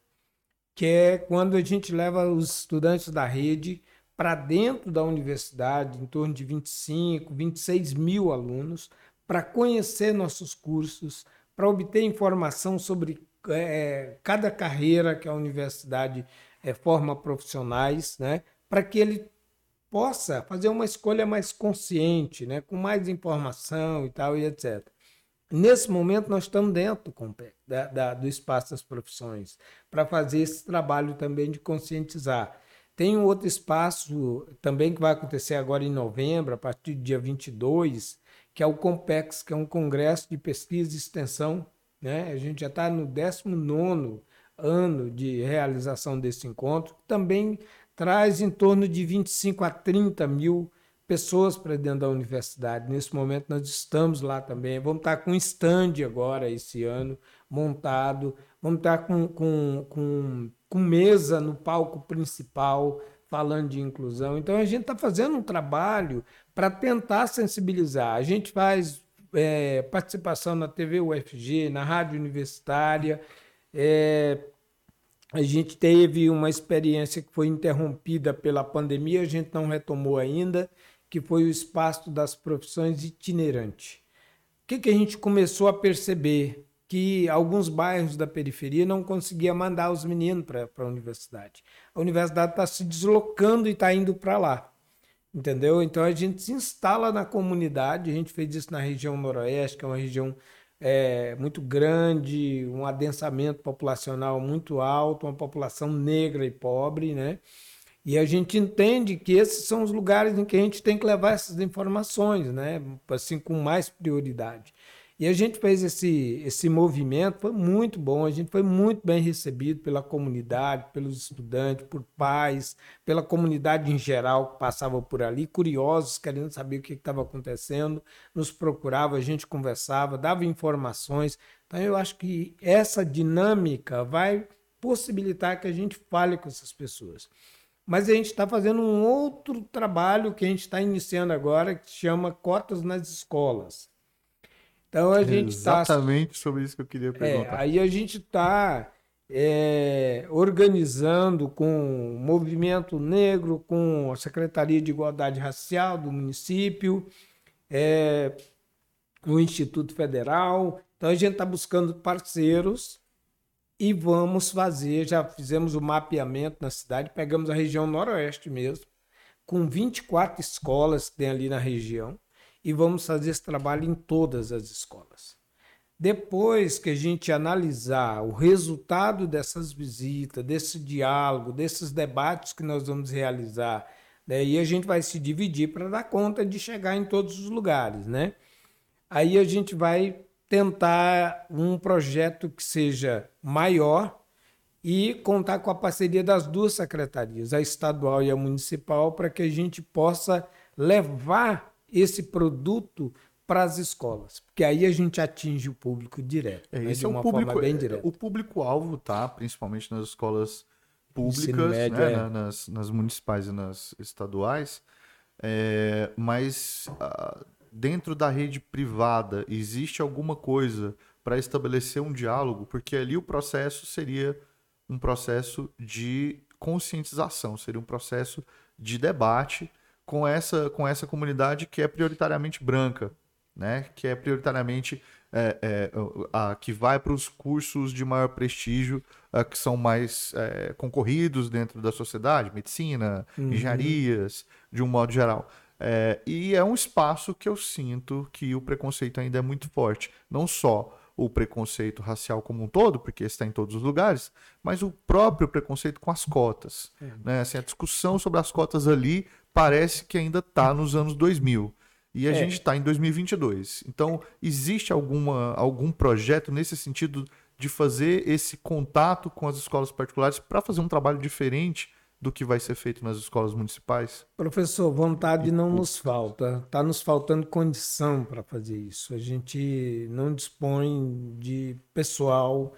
que é quando a gente leva os estudantes da rede para dentro da universidade, em torno de 25, 26 mil alunos, para conhecer nossos cursos, para obter informação sobre é, cada carreira que a universidade é, forma profissionais, né? para que ele possa fazer uma escolha mais consciente, né? com mais informação e tal, e etc. Nesse momento, nós estamos dentro da, da, do espaço das profissões, para fazer esse trabalho também de conscientizar. Tem um outro espaço também que vai acontecer agora em novembro, a partir do dia 22, que é o Compex, que é um congresso de pesquisa e extensão. Né? A gente já está no 19 ano de realização desse encontro, também traz em torno de 25 a 30 mil pessoas para dentro da universidade. Nesse momento nós estamos lá também. Vamos estar com um stand agora esse ano montado. Vamos estar com, com, com com mesa no palco principal falando de inclusão. Então a gente está fazendo um trabalho para tentar sensibilizar. A gente faz é, participação na TV UFG, na rádio universitária. É, a gente teve uma experiência que foi interrompida pela pandemia, a gente não retomou ainda, que foi o espaço das profissões itinerante. O que, que a gente começou a perceber? Que alguns bairros da periferia não conseguia mandar os meninos para a universidade. A universidade está se deslocando e está indo para lá. Entendeu? Então a gente se instala na comunidade, a gente fez isso na região noroeste, que é uma região é, muito grande, um adensamento populacional muito alto, uma população negra e pobre, né? E a gente entende que esses são os lugares em que a gente tem que levar essas informações, né? Assim, com mais prioridade. E a gente fez esse, esse movimento, foi muito bom, a gente foi muito bem recebido pela comunidade, pelos estudantes, por pais, pela comunidade em geral que passava por ali, curiosos, querendo saber o que estava acontecendo, nos procurava, a gente conversava, dava informações. Então eu acho que essa dinâmica vai possibilitar que a gente fale com essas pessoas. Mas a gente está fazendo um outro trabalho que a gente está iniciando agora, que chama Cotas nas Escolas. Então a gente
está. Exatamente sobre isso que eu queria é, perguntar.
É, aí a gente está é, organizando com o movimento negro, com a Secretaria de Igualdade Racial do município, é, o Instituto Federal. Então a gente está buscando parceiros e vamos fazer. Já fizemos o mapeamento na cidade, pegamos a região noroeste mesmo, com 24 escolas que tem ali na região, e vamos fazer esse trabalho em todas as escolas. Depois que a gente analisar o resultado dessas visitas, desse diálogo, desses debates que nós vamos realizar, daí a gente vai se dividir para dar conta de chegar em todos os lugares, né? Aí a gente vai tentar um projeto que seja maior e contar com a parceria das duas secretarias, a estadual e a municipal, para que a gente possa levar esse produto para as escolas, porque aí a gente atinge o público direto,
é,
né,
esse é o público, bem direta. O público-alvo, tá? Principalmente nas escolas públicas, médio, né? é. nas, nas, municipais e nas estaduais, é, mas uh, dentro da rede privada existe alguma coisa para estabelecer um diálogo, porque ali o processo seria um processo de conscientização, seria um processo de debate com essa, com essa comunidade que é prioritariamente branca né? Que é prioritariamente é, é, a, que vai para os cursos de maior prestígio, a, que são mais é, concorridos dentro da sociedade, medicina, uhum. engenharias, de um modo geral. É, e é um espaço que eu sinto que o preconceito ainda é muito forte. Não só o preconceito racial como um todo, porque está em todos os lugares, mas o próprio preconceito com as cotas. Uhum. Né? Assim, a discussão sobre as cotas ali parece que ainda está nos anos 2000. E a é. gente está em 2022. Então, existe alguma, algum projeto nesse sentido de fazer esse contato com as escolas particulares para fazer um trabalho diferente do que vai ser feito nas escolas municipais?
Professor, vontade não nos falta. Está nos faltando condição para fazer isso. A gente não dispõe de pessoal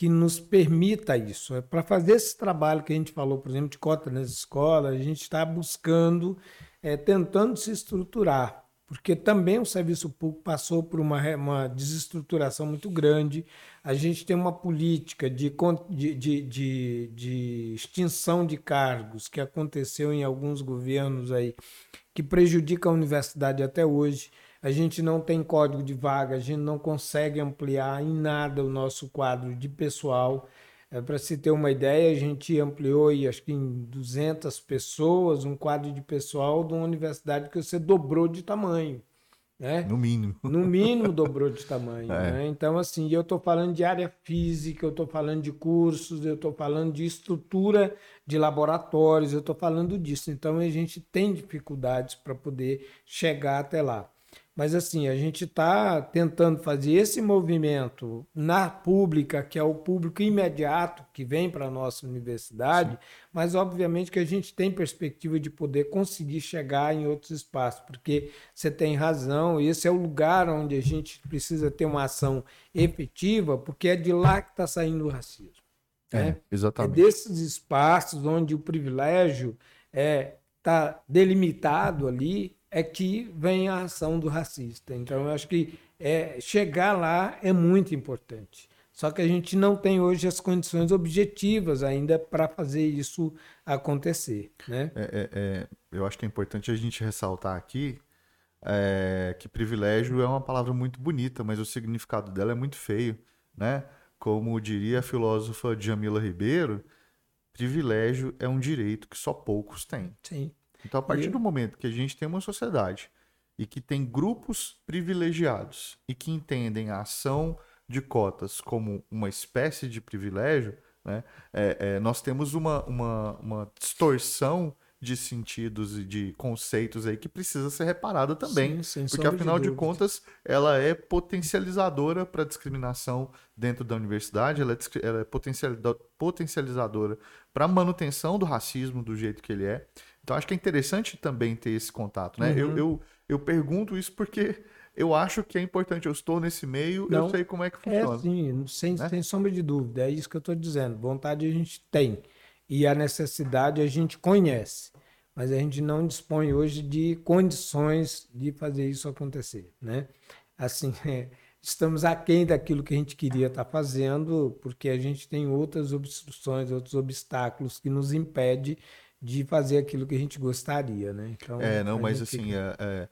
que nos permita isso. É para fazer esse trabalho que a gente falou, por exemplo, de cota nas escolas, a gente está buscando, é, tentando se estruturar porque também o serviço público passou por uma, uma desestruturação muito grande. A gente tem uma política de, de, de, de, extinção de cargos que aconteceu em alguns governos aí, que prejudica a universidade até hoje. A gente não tem código de vaga, a gente não consegue ampliar em nada o nosso quadro de pessoal. É, Para se ter uma ideia, a gente ampliou e acho que em 200 pessoas, um quadro de pessoal de uma universidade que você dobrou de tamanho. Né?
No mínimo.
No mínimo dobrou de tamanho. [LAUGHS] É. Né? Então, assim, eu estou falando de área física, eu estou falando de cursos, eu estou falando de estrutura de laboratórios, eu estou falando disso. Então, a gente tem dificuldades para poder chegar até lá. Mas assim, a gente está tentando fazer esse movimento na pública, que é o público imediato que vem para a nossa universidade, Sim. mas obviamente que a gente tem perspectiva de poder conseguir chegar em outros espaços, porque você tem razão, esse é o lugar onde a gente precisa ter uma ação efetiva, porque é de lá que está saindo o racismo.
É, né? exatamente.
É desses espaços onde o privilégio está é, tá delimitado ali é que vem a ação do racista. Então, eu acho que é, chegar lá é muito importante. Só que a gente não tem hoje as condições objetivas ainda para fazer isso acontecer. Né?
É, é, é, eu acho que é importante a gente ressaltar aqui é, que privilégio é uma palavra muito bonita, mas o significado dela é muito feio. Né? Como diria a filósofa Jamila Ribeiro, privilégio é um direito que só poucos têm.
Sim.
Então, a partir e... do momento que a gente tem uma sociedade e que tem grupos privilegiados e que entendem a ação de cotas como uma espécie de privilégio, né, é, é, nós temos uma, uma, uma distorção de sentidos e de conceitos aí que precisa ser reparada também. Sim, porque afinal de, de, contas, ela é potencializadora para discriminação dentro da universidade, ela é, ela é potencializadora para a manutenção do racismo do jeito que ele é. Então acho que é interessante também ter esse contato, né? Uhum. Eu, eu, eu pergunto isso porque eu acho que é importante. Eu estou nesse meio, Não, eu sei como é que funciona.
É sim, sem, né? sem sombra de dúvida. É isso que eu estou dizendo. Vontade a gente tem. E a necessidade a gente conhece. Mas a gente não dispõe hoje de condições de fazer isso acontecer, né? Assim, [LAUGHS] é, estamos aquém daquilo que a gente queria estar tá fazendo, porque a gente tem outras obstruções, outros obstáculos que nos impedem de fazer aquilo que a gente gostaria, né?
Então, é, não, mas assim, é, é,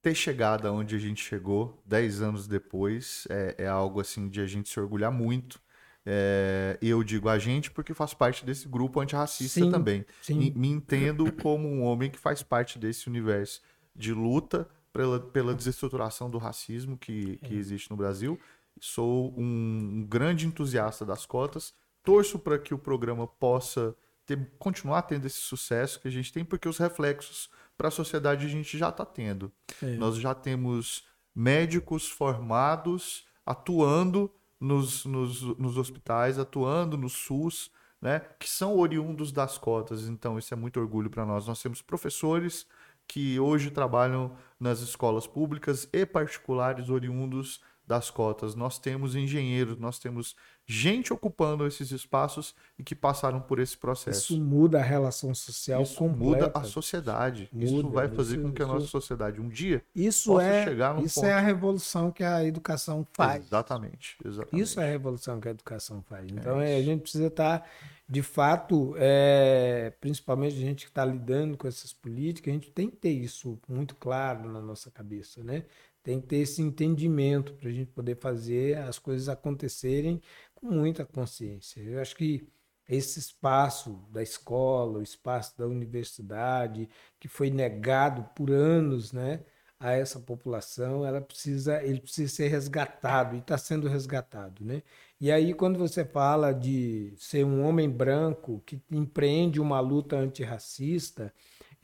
ter chegado onde a gente chegou, dez anos depois, é, é algo assim de a gente se orgulhar muito. É, eu digo a gente porque faço parte desse grupo antirracista sim, também. Sim. me entendo como um homem que faz parte desse universo de luta pela, pela desestruturação do racismo que, que é. existe no Brasil. Sou um, um grande entusiasta das cotas. Torço para que o programa possa ter, continuar tendo esse sucesso que a gente tem, porque os reflexos para a sociedade a gente já está tendo. É. Nós já temos médicos formados atuando nos, nos, nos hospitais, atuando no SUS, né, que são oriundos das cotas. Então, isso é muito orgulho para nós. Nós temos professores que hoje trabalham nas escolas públicas e particulares oriundos das cotas. Nós temos engenheiros, nós temos gente ocupando esses espaços e que passaram por esse processo.
Isso muda a relação social
isso completa. muda a sociedade. Muda, isso vai fazer isso, com que a nossa sociedade um dia
isso possa é, chegar num Isso ponto... é a revolução que a educação faz.
Exatamente, exatamente.
Isso é a revolução que a educação faz. Então é a gente precisa estar de fato, é, principalmente a gente que está lidando com essas políticas, a gente tem que ter isso muito claro na nossa cabeça, né? Tem que ter esse entendimento para a gente poder fazer as coisas acontecerem com muita consciência. Eu acho que esse espaço da escola, o espaço da universidade, que foi negado por anos, né, a essa população, ela precisa, ele precisa ser resgatado e está sendo resgatado, né? E aí quando você fala de ser um homem branco que empreende uma luta antirracista,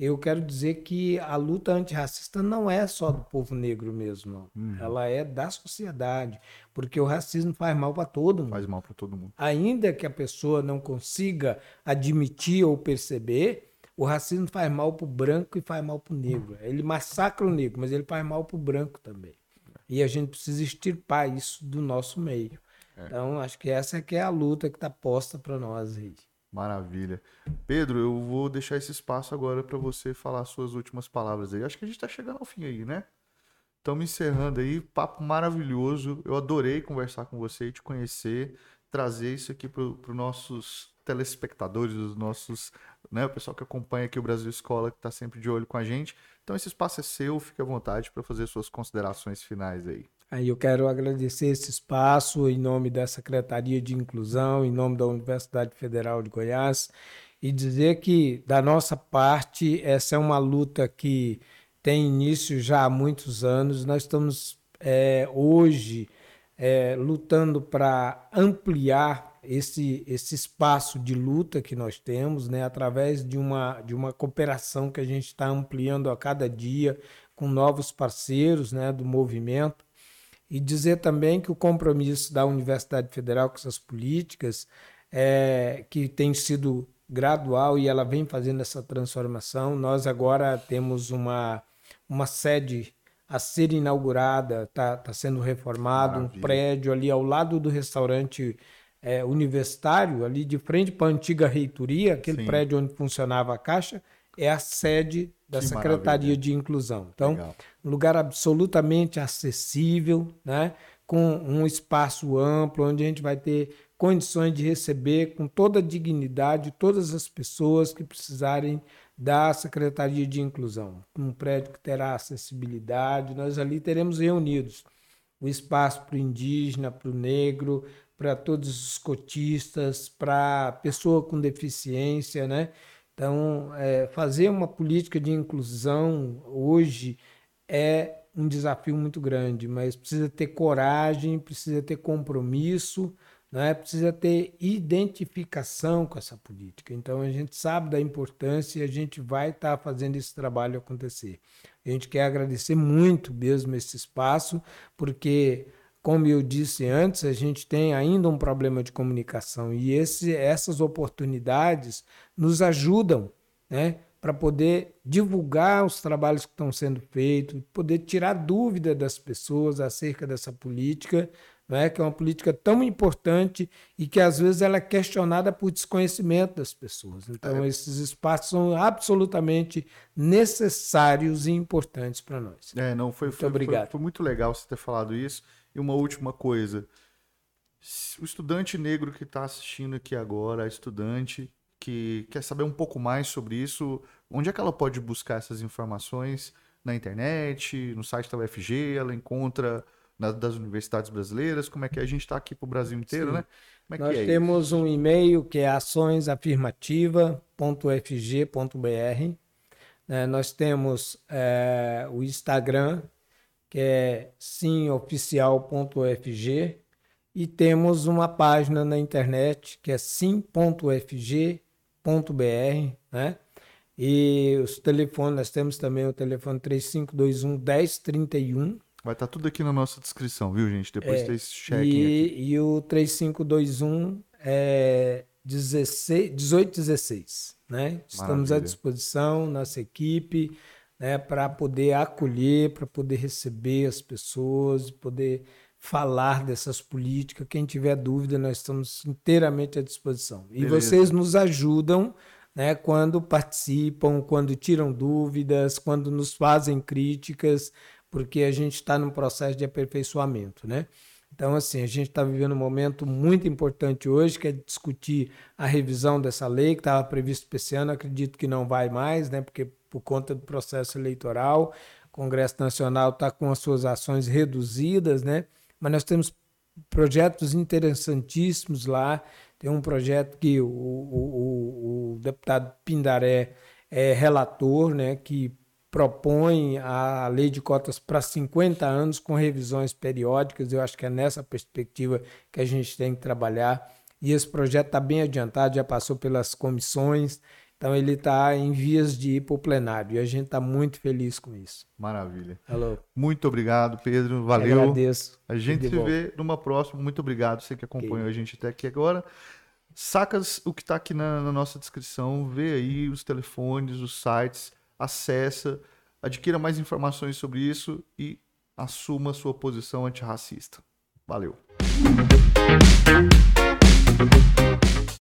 eu quero dizer que a luta antirracista não é só do povo negro mesmo, uhum. ela é da sociedade, porque o racismo faz mal para todo mundo.
Faz mal para todo mundo.
Ainda que a pessoa não consiga admitir ou perceber, o racismo faz mal para o branco e faz mal para o negro. Ele massacra o negro, mas ele faz mal para o branco também. E a gente precisa extirpar isso do nosso meio. É. Então, acho que essa é que é a luta que está posta para nós aí.
Maravilha. Pedro, eu vou deixar esse espaço agora para você falar suas últimas palavras aí. Acho que a gente está chegando ao fim aí, né? Estamos encerrando aí, papo maravilhoso. Eu adorei conversar com você e te conhecer, trazer isso aqui para os nossos telespectadores, os nossos, né, o pessoal que acompanha aqui o Brasil Escola, que está sempre de olho com a gente. Então esse espaço é seu, fique à vontade para fazer suas considerações finais aí.
Aí eu quero agradecer esse espaço em nome da Secretaria de Inclusão, em nome da Universidade Federal de Goiás, e dizer que, da nossa parte, essa é uma luta que tem início já há muitos anos. Nós estamos é, hoje é, lutando para ampliar esse, esse espaço de luta que nós temos, né, através de uma, de uma cooperação que a gente está ampliando a cada dia com novos parceiros né, do movimento e dizer também que o compromisso da Universidade Federal com essas políticas, é, que tem sido gradual e ela vem fazendo essa transformação. Nós agora temos uma, uma sede a ser inaugurada, está tá sendo reformado, Maravilha. um prédio ali ao lado do restaurante é, universitário, ali de frente para a antiga reitoria, aquele Sim. prédio onde funcionava a Caixa, é a sede da que Secretaria maravilha. de Inclusão. Então, Legal. um lugar absolutamente acessível, né? com um espaço amplo, onde a gente vai ter condições de receber com toda a dignidade todas as pessoas que precisarem da Secretaria de Inclusão. Um prédio que terá acessibilidade, nós ali teremos reunidos o espaço para o indígena, para o negro, para todos os cotistas, para a pessoa com deficiência, né? Então, é, fazer uma política de inclusão hoje é um desafio muito grande, mas precisa ter coragem, precisa ter compromisso, né? precisa ter identificação com essa política. Então, a gente sabe da importância e a gente vai estar tá fazendo esse trabalho acontecer. A gente quer agradecer muito mesmo esse espaço, porque como eu disse antes, a gente tem ainda um problema de comunicação e esse, essas oportunidades nos ajudam né, para poder divulgar os trabalhos que estão sendo feitos, poder tirar dúvida das pessoas acerca dessa política, é? que é uma política tão importante e que às vezes ela é questionada por desconhecimento das pessoas. Então, é. esses espaços são absolutamente necessários e importantes para nós.
É, não, foi, muito foi, obrigado. Foi, foi muito legal você ter falado isso. E uma última coisa. O estudante negro que está assistindo aqui agora, a estudante que quer saber um pouco mais sobre isso, onde é que ela pode buscar essas informações? Na internet, no site da UFG, ela encontra na, das universidades brasileiras? Como é que é? a gente está aqui para o Brasil inteiro, Sim. né?
É Nós é temos isso? um e-mail que é açõesafirmativa.fg.br. Né? Nós temos é, o Instagram, que é simoficial.fg. E temos uma página na internet que é sim.fg.br, né? E os telefones, nós temos também o telefone 3521 1031,
Vai estar tá tudo aqui na nossa descrição, viu, gente? Depois
é,
vocês
chequem e, aqui. E o 3521 é 16, 1816, né? Estamos Maravilha. à disposição, nossa equipe, né, para poder acolher, para poder receber as pessoas, poder falar dessas políticas. Quem tiver dúvida, nós estamos inteiramente à disposição. E Beleza. vocês nos ajudam né, quando participam, quando tiram dúvidas, quando nos fazem críticas, porque a gente está num processo de aperfeiçoamento, né? Então, assim, a gente está vivendo um momento muito importante hoje, que é discutir a revisão dessa lei, que estava previsto para esse ano, acredito que não vai mais, né? Porque por conta do processo eleitoral, o Congresso Nacional está com as suas ações reduzidas, né? Mas nós temos projetos interessantíssimos lá. Tem um projeto que o, o, o, o deputado Pindaré é relator, né? Que propõe a lei de cotas para 50 anos com revisões periódicas. Eu acho que é nessa perspectiva que a gente tem que trabalhar. E esse projeto está bem adiantado, já passou pelas comissões, então ele está em vias de ir para o plenário e a gente está muito feliz com isso.
Maravilha.
Hello.
Muito obrigado, Pedro. Valeu. Eu
agradeço.
A gente se vê numa próxima. Muito obrigado, você que acompanhou okay. a gente até aqui agora. Sacas o que está aqui na, na nossa descrição, vê aí os telefones, os sites acessa, adquira mais informações sobre isso e assuma sua posição antirracista. Valeu!